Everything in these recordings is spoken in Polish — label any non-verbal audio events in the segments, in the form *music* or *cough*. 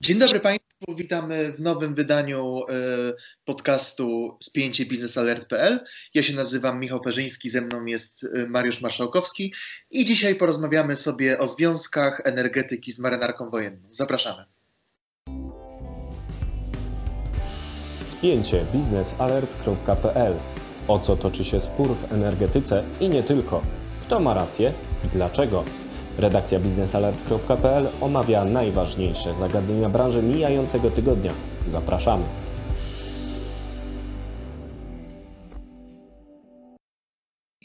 Dzień dobry Państwu, witamy w nowym wydaniu e, podcastu Spięcie biznesalert.pl. Ja się nazywam Michał Perzyński, ze mną jest e, Mariusz Marszałkowski i dzisiaj porozmawiamy sobie o związkach energetyki z marynarką wojenną. Zapraszamy. Spięcie biznesalert.pl O co toczy się spór w energetyce i nie tylko? Kto ma rację i dlaczego? Redakcja biznesalert.pl omawia najważniejsze zagadnienia branży mijającego tygodnia. Zapraszamy.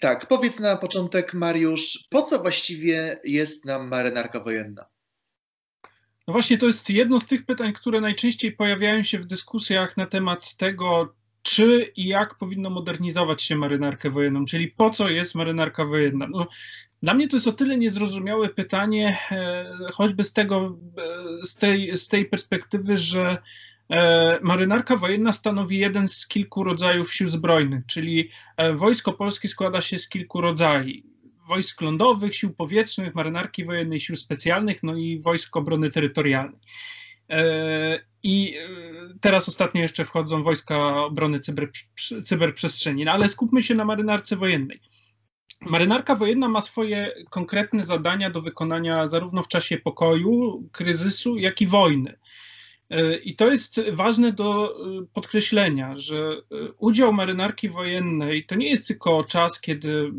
Tak, powiedz na początek, Mariusz, po co właściwie jest nam marynarka wojenna? No właśnie, to jest jedno z tych pytań, które najczęściej pojawiają się w dyskusjach na temat tego, czy i jak powinno modernizować się marynarkę wojenną, czyli po co jest marynarka wojenna. No, dla mnie to jest o tyle niezrozumiałe pytanie, e, choćby z, tego, e, z, tej, z tej perspektywy, że e, marynarka wojenna stanowi jeden z kilku rodzajów sił zbrojnych, czyli wojsko polskie składa się z kilku rodzajów. Wojsk lądowych, sił powietrznych, marynarki wojennej, sił specjalnych, no i wojsk obrony terytorialnej. I teraz ostatnio jeszcze wchodzą wojska obrony cyber, cyberprzestrzeni, no ale skupmy się na marynarce wojennej. Marynarka wojenna ma swoje konkretne zadania do wykonania zarówno w czasie pokoju, kryzysu, jak i wojny. E, I to jest ważne do e, podkreślenia, że e, udział marynarki wojennej to nie jest tylko czas, kiedy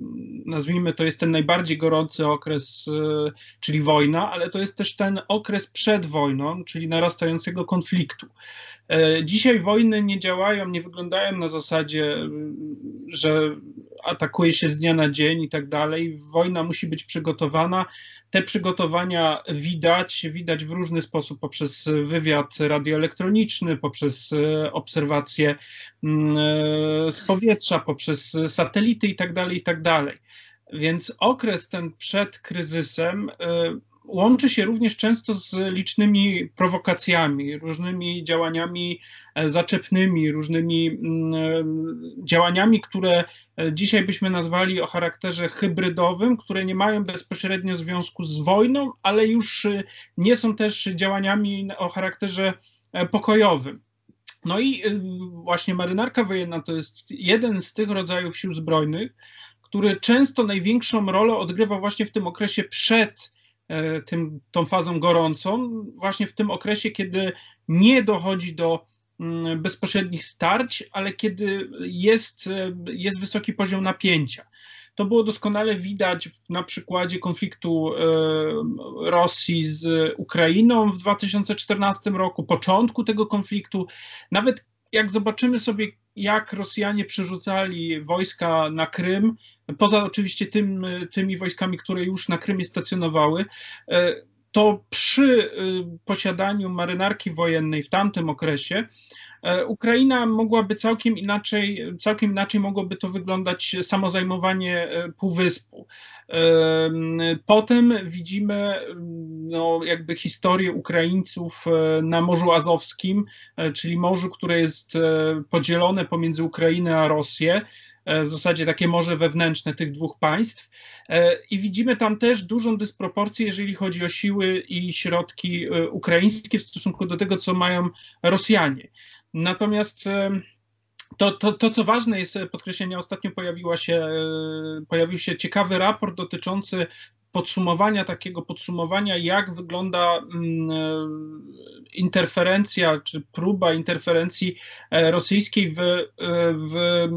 nazwijmy to jest ten najbardziej gorący okres, czyli wojna, ale to jest też ten okres przed wojną, czyli narastającego konfliktu. Dzisiaj wojny nie działają, nie wyglądają na zasadzie, że atakuje się z dnia na dzień i tak dalej. Wojna musi być przygotowana. Te przygotowania widać, widać w różny sposób poprzez wywiad radioelektroniczny, poprzez e, obserwacje mm, e, z powietrza, poprzez satelity i tak dalej, i tak dalej. Więc okres ten przed kryzysem e, łączy się również często z licznymi prowokacjami, różnymi działaniami e, zaczepnymi, różnymi mm, e, działaniami, które e, dzisiaj byśmy nazwali o charakterze hybrydowym, które nie mają bezpośrednio związku z wojną, ale już nie są też działaniami o charakterze pokojowym. No i właśnie marynarka wojenna to jest jeden z tych rodzajów sił zbrojnych, który często największą rolę odgrywa właśnie w tym okresie przed tym, tą fazą gorącą, właśnie w tym okresie, kiedy nie dochodzi do mm, bezpośrednich starć, ale kiedy jest, e, jest wysoki poziom napięcia. To było doskonale widać na przykładzie konfliktu e, Rosji z Ukrainą w 2014 roku, początku tego konfliktu. Nawet jak zobaczymy sobie, jak Rosjanie przerzucali wojska na Krym, poza oczywiście tym, tymi wojskami, które już na Krymie stacjonowały, e, to przy e, posiadaniu marynarki wojennej w tamtym okresie E, Ukraina mogłaby całkiem inaczej, całkiem inaczej mogłoby to wyglądać samo zajmowanie e, półwyspu. E, potem widzimy no, jakby historię Ukraińców na Morzu Azowskim, czyli morzu, które jest podzielone pomiędzy Ukrainę a Rosję w zasadzie takie morze wewnętrzne tych dwóch państw. I widzimy tam też dużą dysproporcję, jeżeli chodzi o siły i środki ukraińskie w stosunku do tego, co mają Rosjanie. Natomiast to, to, to, co ważne jest podkreślenia, ostatnio pojawiła się, e, pojawił się ciekawy raport dotyczący podsumowania, takiego podsumowania, jak wygląda mm, e, interferencja, czy próba interferencji e, rosyjskiej w, w,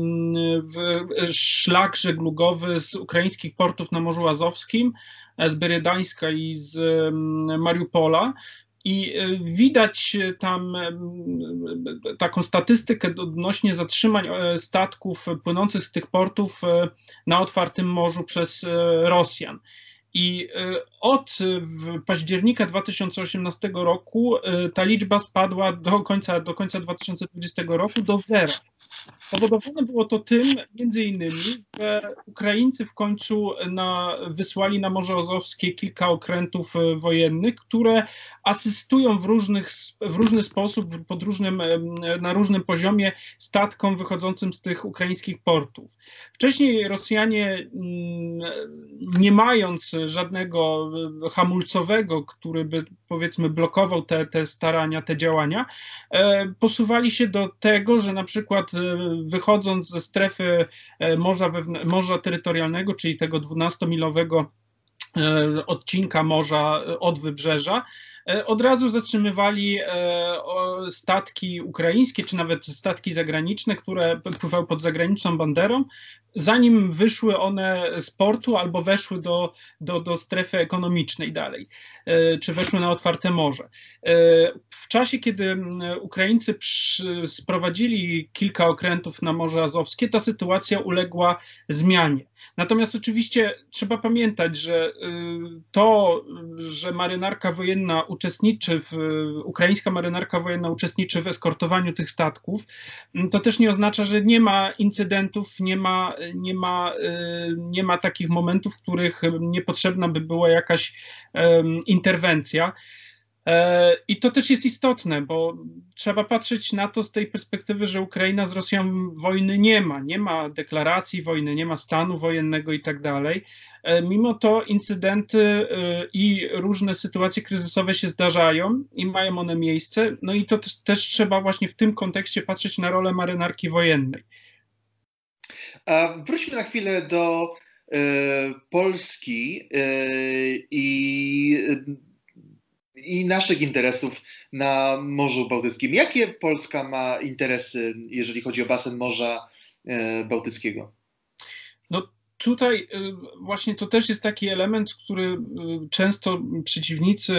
w szlak żeglugowy z ukraińskich portów na Morzu Azowskim, z Beredańska i z Mariupola. I e, widać tam e, taką statystykę odnośnie zatrzymań e, statków płynących z tych portów na otwartym morzu przez Rosjan. I od października 2018 roku ta liczba spadła do końca, do końca 2020 roku do zera. Powodowane było to tym, między innymi, że Ukraińcy w końcu na, wysłali na Morze Azowskie kilka okrętów e, wojennych, które asystują w, różnych, w różny sposób, pod różnym, na różnym poziomie statkom wychodzącym z tych ukraińskich portów. Wcześniej Rosjanie, mm, nie mając żadnego hamulcowego, który by powiedzmy blokował te, te starania, te działania, posuwali się do tego, że na przykład wychodząc ze strefy morza, morza terytorialnego, czyli tego 12-milowego odcinka morza od wybrzeża, E, od razu zatrzymywali e, statki ukraińskie, czy nawet statki zagraniczne, które pływały pod zagraniczną banderą, zanim wyszły one z portu albo weszły do, do, do strefy ekonomicznej dalej, e, czy weszły na otwarte morze. W czasie, kiedy Ukraińcy sprowadzili kilka okrętów na Morze Azowskie, ta sytuacja uległa zmianie. Natomiast oczywiście trzeba pamiętać, że to, że marynarka wojenna uczestniczy w, ukraińska marynarka wojenna uczestniczy w eskortowaniu tych statków, to też nie oznacza, że nie ma incydentów, nie ma, nie ma, y, nie ma takich momentów, w których niepotrzebna by była jakaś interwencja. E, I to też jest istotne, bo trzeba patrzeć na to z tej perspektywy, że Ukraina z Rosją wojny nie ma, nie ma deklaracji wojny, nie ma stanu wojennego i tak dalej. E, mimo to incydenty e, i różne sytuacje kryzysowe się zdarzają i mają one miejsce. No i to też, też trzeba właśnie w tym kontekście patrzeć na rolę marynarki wojennej. A wróćmy na chwilę do Polski i i naszych interesów na Morzu Bałtyckim. Jakie Polska ma interesy, jeżeli chodzi o basen Morza e, Bałtyckiego? No tutaj y, właśnie to też jest taki element, który y, często przeciwnicy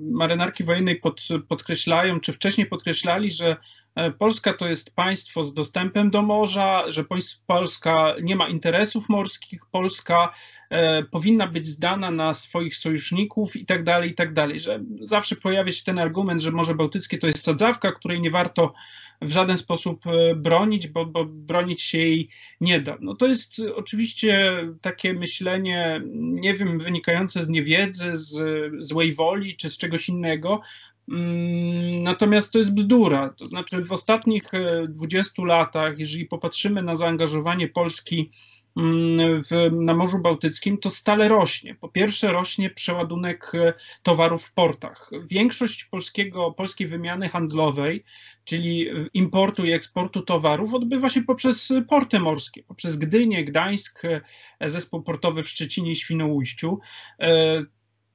marynarki wojennej pod, podkreślają, czy wcześniej podkreślali, że e, Polska to jest państwo z dostępem do morza, że Polska nie ma interesów morskich, Polska E, powinna być zdana na swoich sojuszników i tak dalej, i tak dalej, że zawsze pojawia się ten argument, że Morze Bałtyckie to jest sadzawka, której nie warto w żaden sposób e, bronić, bo, bo bronić się jej nie da. No to jest oczywiście takie myślenie, nie wiem, wynikające z niewiedzy, z złej woli czy z czegoś innego, mm, Natomiast to jest bzdura. To znaczy, w ostatnich 20 e, latach, jeżeli popatrzymy na zaangażowanie Polski w, na Morzu Bałtyckim, to stale rośnie. Po pierwsze, rośnie przeładunek e, towarów w portach. Większość polskiego, polskiej wymiany handlowej, czyli importu i eksportu towarów, odbywa się poprzez porty morskie, poprzez Gdynię, Gdańsk, e, zespół portowy w Szczecinie i Świnoujściu e,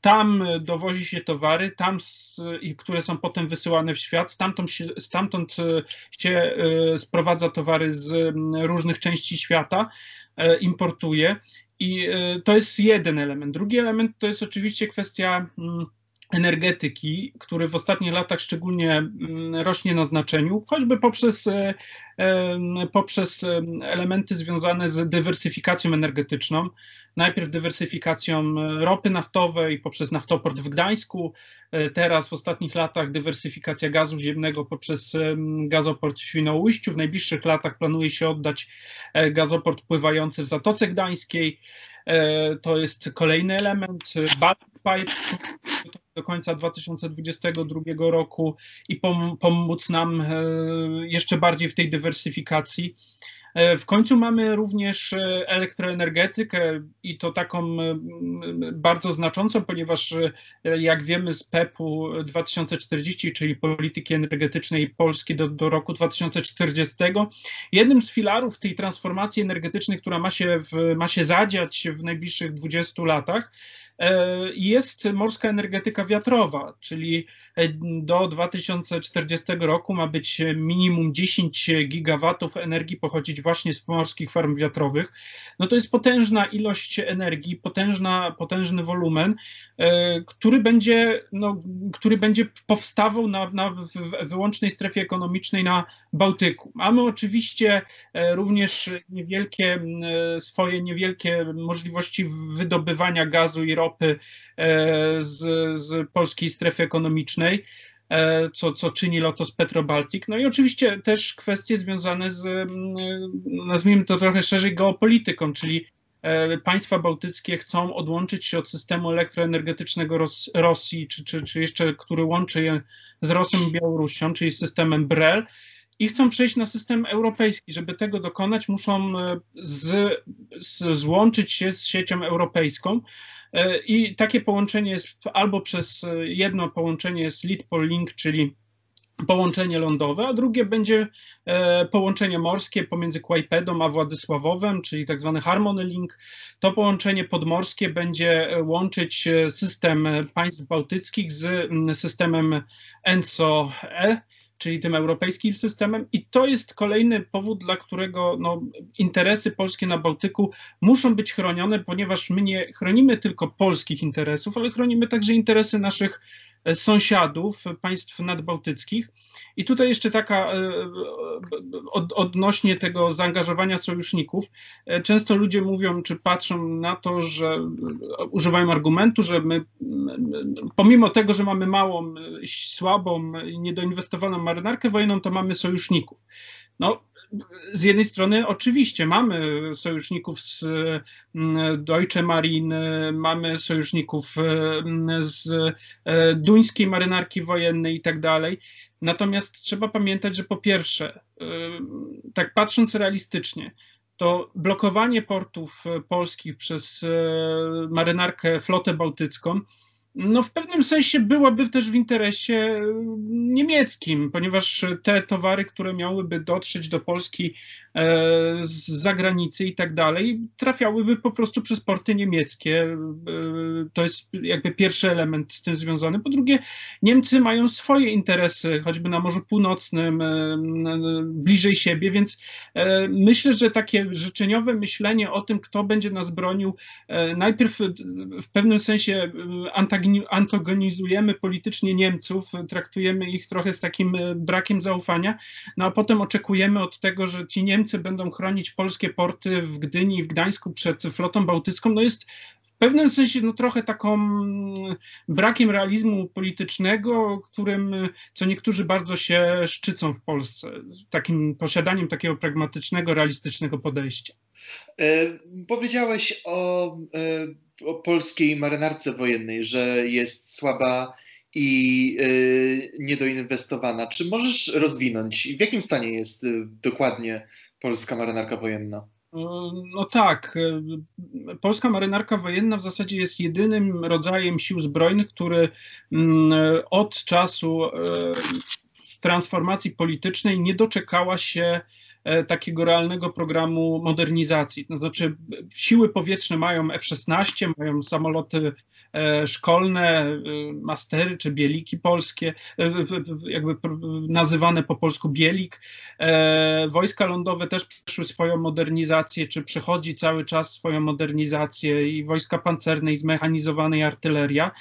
tam dowozi się towary, tam, które są potem wysyłane w świat, stamtąd się, stamtąd się sprowadza towary z różnych części świata. E, importuje. I e, to jest jeden element. Drugi element to jest oczywiście kwestia energetyki, który w ostatnich latach szczególnie mm, rośnie na znaczeniu, choćby poprzez, e, poprzez elementy związane z dywersyfikacją energetyczną. Najpierw dywersyfikacją ropy naftowej poprzez naftoport w Gdańsku, e, teraz w ostatnich latach dywersyfikacja gazu ziemnego poprzez gazoport w Świnoujściu. W najbliższych latach planuje się oddać e, gazoport pływający w Zatoce Gdańskiej. To jest kolejny element. Baltic Pipe *laughs* do końca 2022 roku i pomóc nam e, jeszcze bardziej w tej dywersyfikacji. E, w końcu mamy również e, elektroenergetykę i to taką bardzo znaczącą, ponieważ jak wiemy z PEP-u 2040, czyli polityki energetycznej Polski do, do roku 2040, jednym z filarów tej transformacji energetycznej, która ma się, w, ma się zadziać w najbliższych 20 latach, E, jest morska energetyka wiatrowa, czyli e, do 2040 roku ma być minimum 10 gigawatów energii pochodzić właśnie z morskich farm wiatrowych. No to jest potężna ilość energii, potężna, potężny wolumen, e, który będzie, no, który będzie powstawał na, na wyłącznej strefie ekonomicznej na Bałtyku. Mamy oczywiście również niewielkie swoje niewielkie możliwości wydobywania gazu i ropy e, z, z polskiej strefy ekonomicznej, e, co, co czyni Lotos Petrobaltic. No i oczywiście też kwestie związane z, nazwijmy to trochę szerzej, geopolityką, czyli e, państwa bałtyckie chcą odłączyć się od systemu elektroenergetycznego Ros Rosji, czy, czy, czy jeszcze, który łączy je z Rosją i Białorusią, czyli systemem BREL i chcą przejść na system europejski. Żeby tego dokonać, muszą z, z, złączyć się z siecią europejską. I takie połączenie jest albo przez jedno połączenie jest Litpol Link, czyli połączenie lądowe, a drugie będzie e, połączenie morskie pomiędzy Kłajpedą a Władysławowem, czyli tak zwany Harmony Link. To połączenie podmorskie będzie łączyć e, system państw bałtyckich z systemem ENSO-E, czyli tym europejskim systemem. I to jest kolejny powód, dla którego no, interesy polskie na Bałtyku muszą być chronione, ponieważ my nie chronimy tylko polskich interesów, ale chronimy także interesy naszych sąsiadów, państw nadbałtyckich. I tutaj jeszcze taka e, od, odnośnie tego zaangażowania sojuszników. E, często ludzie mówią, czy patrzą na to, że używają argumentu, że my, pomimo tego, że mamy małą, słabą, niedoinwestowaną marynarkę wojenną, to mamy sojuszników. No, z jednej strony oczywiście mamy sojuszników z mm, Deutsche Marine, mamy sojuszników mm, z e, duńskiej marynarki wojennej i tak dalej. Natomiast trzeba pamiętać, że po pierwsze, e, tak patrząc realistycznie, to blokowanie portów polskich przez e, marynarkę flotę bałtycką no w pewnym sensie byłaby też w interesie niemieckim, ponieważ te towary, które miałyby dotrzeć do Polski e, z zagranicy i tak dalej, trafiałyby po prostu przez porty niemieckie. E, to jest jakby pierwszy element z tym związany. Po drugie, Niemcy mają swoje interesy, choćby na Morzu Północnym, e, bliżej siebie, więc myślę, że takie życzeniowe myślenie o tym, kto będzie nas bronił, najpierw w pewnym sensie antagonizujemy politycznie Niemców, traktujemy ich trochę z takim e, brakiem zaufania, no a potem oczekujemy od tego, że ci Niemcy będą chronić polskie porty w Gdyni i w Gdańsku przed flotą bałtycką, no jest w pewnym sensie no, trochę taką mm, brakiem realizmu politycznego, którym co niektórzy bardzo się szczycą w Polsce, takim posiadaniem takiego pragmatycznego, realistycznego podejścia. E, powiedziałeś o e, o polskiej marynarce wojennej, że jest słaba i y, niedoinwestowana. Czy możesz rozwinąć, w jakim stanie jest y, dokładnie polska marynarka wojenna? No tak. Y, polska marynarka wojenna w zasadzie jest jedynym rodzajem sił zbrojnych, który mm, od czasu transformacji politycznej nie doczekała się E, takiego realnego programu modernizacji. To znaczy, siły powietrzne mają F-16, mają samoloty e, szkolne, e, mastery czy bieliki polskie, jakby nazywane po polsku bielik. Wojska lądowe też przeszły swoją modernizację, czy przechodzi cały czas swoją modernizację i wojska pancerne i zmechanizowane i artyleria.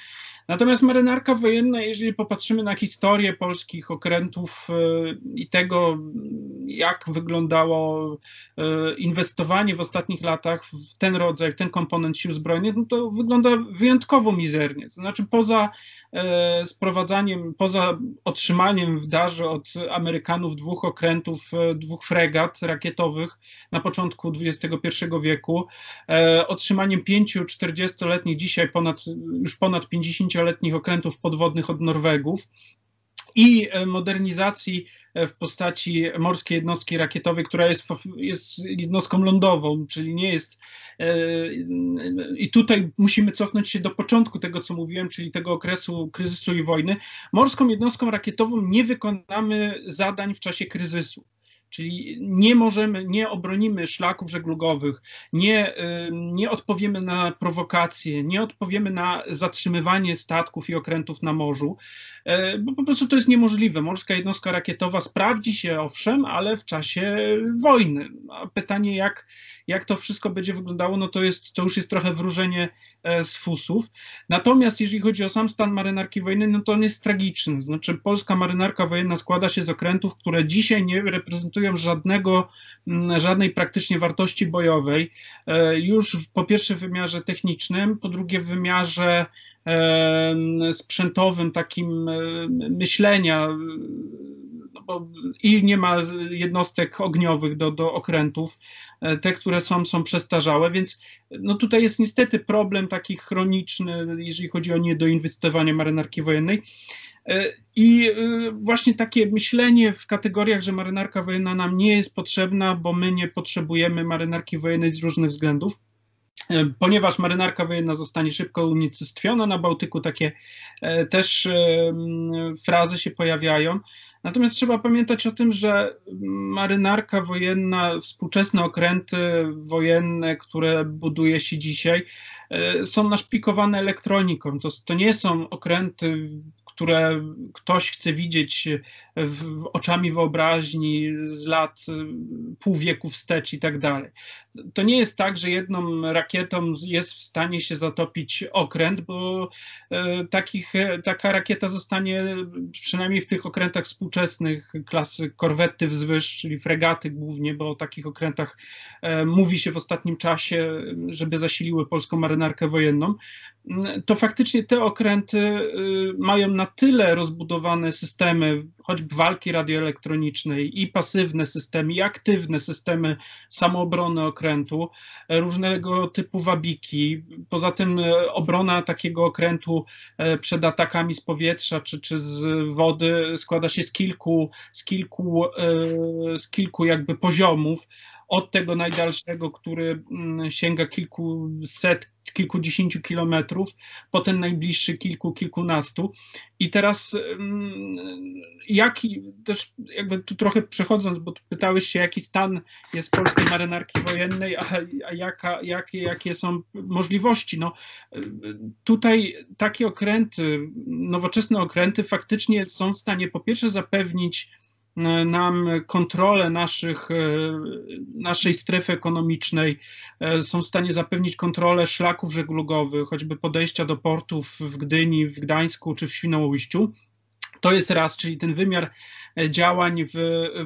Natomiast marynarka wojenna, jeżeli popatrzymy na historię polskich okrętów e, i tego, jak wyglądało e, inwestowanie w ostatnich latach w ten rodzaj, w ten komponent sił zbrojnych, no to wygląda wyjątkowo mizernie. To znaczy poza e, sprowadzaniem, poza otrzymaniem w darze od Amerykanów dwóch okrętów, dwóch fregat rakietowych na początku XXI wieku, otrzymaniem pięciu 40-letnich, dzisiaj ponad, już ponad 50 letnich okrętów podwodnych od Norwegów i e, modernizacji e, w postaci morskiej jednostki rakietowej, która jest, jest jednostką lądową, czyli nie jest. E, I tutaj musimy cofnąć się do początku tego, co mówiłem, czyli tego okresu kryzysu i wojny. Morską jednostką rakietową nie wykonamy zadań w czasie kryzysu. Czyli nie możemy, nie obronimy szlaków żeglugowych, nie, nie odpowiemy na prowokacje, nie odpowiemy na zatrzymywanie statków i okrętów na morzu, e, bo po prostu to jest niemożliwe. Morska jednostka rakietowa sprawdzi się owszem, ale w czasie wojny. A pytanie, jak, jak to wszystko będzie wyglądało, no to, jest, to już jest trochę wróżenie e, z fusów. Natomiast jeżeli chodzi o sam stan marynarki wojennej, no to on jest tragiczny. Znaczy, polska marynarka wojenna składa się z okrętów, które dzisiaj nie reprezentują reprezentują żadnego, mm, żadnej praktycznie wartości bojowej, e, już po pierwsze w wymiarze technicznym, po drugie w wymiarze sprzętowym, takim e, myślenia, no i nie ma jednostek ogniowych do, do okrętów. E, te, które są, są przestarzałe, więc no tutaj jest niestety problem taki chroniczny, jeżeli chodzi o niedoinwestowanie marynarki wojennej. I właśnie takie myślenie w kategoriach, że marynarka wojenna nam nie jest potrzebna, bo my nie potrzebujemy marynarki wojennej z różnych względów ponieważ marynarka wojenna zostanie szybko unicestwiona na Bałtyku, takie też frazy się pojawiają. Natomiast trzeba pamiętać o tym, że marynarka wojenna, współczesne okręty wojenne, które buduje się dzisiaj, są naszpikowane elektroniką. To, to nie są okręty które ktoś chce widzieć w, oczami wyobraźni z lat y, pół wieku wstecz i tak dalej. To nie jest tak, że jedną rakietą jest w stanie się zatopić okręt, bo y, takich, taka rakieta zostanie przynajmniej w tych okrętach współczesnych klasy korwety wzwyż, czyli fregaty głównie, bo o takich okrętach e, mówi się w ostatnim czasie, żeby zasiliły polską marynarkę wojenną, to faktycznie te okręty y, mają na tyle rozbudowane systemy, choćby walki radioelektronicznej i pasywne systemy, i aktywne systemy samoobrony okrętu, różnego typu wabiki. Poza tym e, obrona takiego okrętu e, przed atakami z powietrza czy, czy z wody składa się z kilku, z kilku, e, z kilku jakby poziomów od tego najdalszego, który mm, sięga kilkuset, kilkudziesięciu kilometrów, po ten najbliższy kilku, kilkunastu. I teraz mm, jaki, też jakby tu trochę przechodząc, bo pytałeś się, jaki stan jest polskiej marynarki wojennej, a, a jaka, jakie, jakie są możliwości. No, tutaj takie okręty, nowoczesne okręty faktycznie są w stanie po pierwsze zapewnić nam kontrolę naszych, e, naszej strefy ekonomicznej, e, są w stanie zapewnić kontrolę szlaków żeglugowych, choćby podejścia do portów w Gdyni, w Gdańsku czy w Świnoujściu. To jest raz, czyli ten wymiar e, działań w,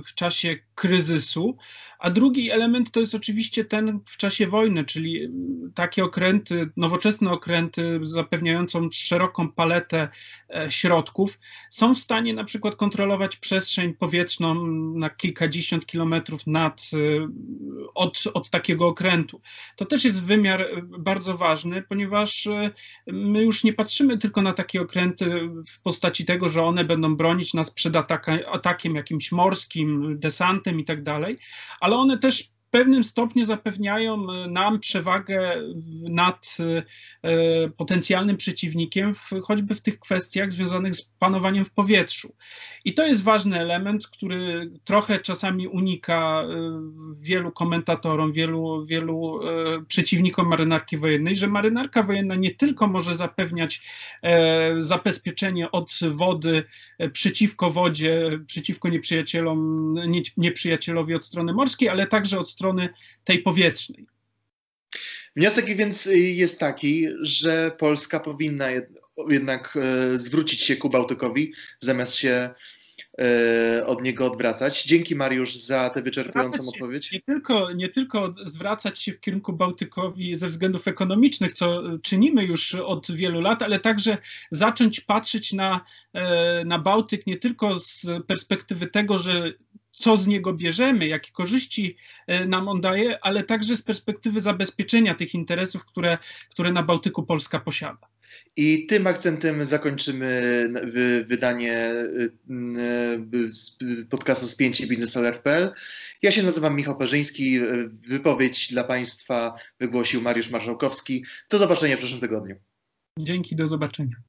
w czasie kryzysu, a drugi element to jest oczywiście ten w czasie wojny, czyli takie okręty, nowoczesne okręty zapewniające szeroką paletę e, środków są w stanie na przykład kontrolować przestrzeń powietrzną na kilkadziesiąt kilometrów nad, e, od, od takiego okrętu. To też jest wymiar bardzo ważny, ponieważ my już nie patrzymy tylko na takie okręty w postaci tego, że one będą bronić nas przed ataka, atakiem jakimś morskim, desantem i tak dalej, ale one też pewnym stopniu zapewniają e, nam przewagę nad e, potencjalnym przeciwnikiem, choćby w tych kwestiach związanych z panowaniem w powietrzu. I to jest ważny element, który trochę czasami unika e, wielu komentatorom, wielu, wielu przeciwnikom marynarki wojennej, że marynarka wojenna nie tylko może zapewniać zabezpieczenie od wody przeciwko wodzie, przeciwko nieprzyjacielom, nieprzyjacielowi od strony morskiej, ale także od strony strony tej powietrznej. Wniosek więc jest taki, że Polska powinna jednak e, zwrócić się ku Bałtykowi, zamiast się e, od niego odwracać. Dzięki Mariusz za tę wyczerpującą odpowiedź. Nie tylko, nie tylko zwracać się w kierunku Bałtykowi ze względów ekonomicznych, co czynimy już od wielu lat, ale także zacząć patrzeć na, e, na Bałtyk nie tylko z perspektywy tego, że co z niego bierzemy, jakie korzyści e, nam on daje, ale także z perspektywy zabezpieczenia tych interesów, które, które na Bałtyku Polska posiada. I tym akcentem zakończymy wydanie podcastu spięcie biznesalert.pl. Ja się nazywam Michał Perzyński. Wypowiedź dla Państwa wygłosił Mariusz Marszałkowski. Do zobaczenia w przyszłym tygodniu. Dzięki, do zobaczenia.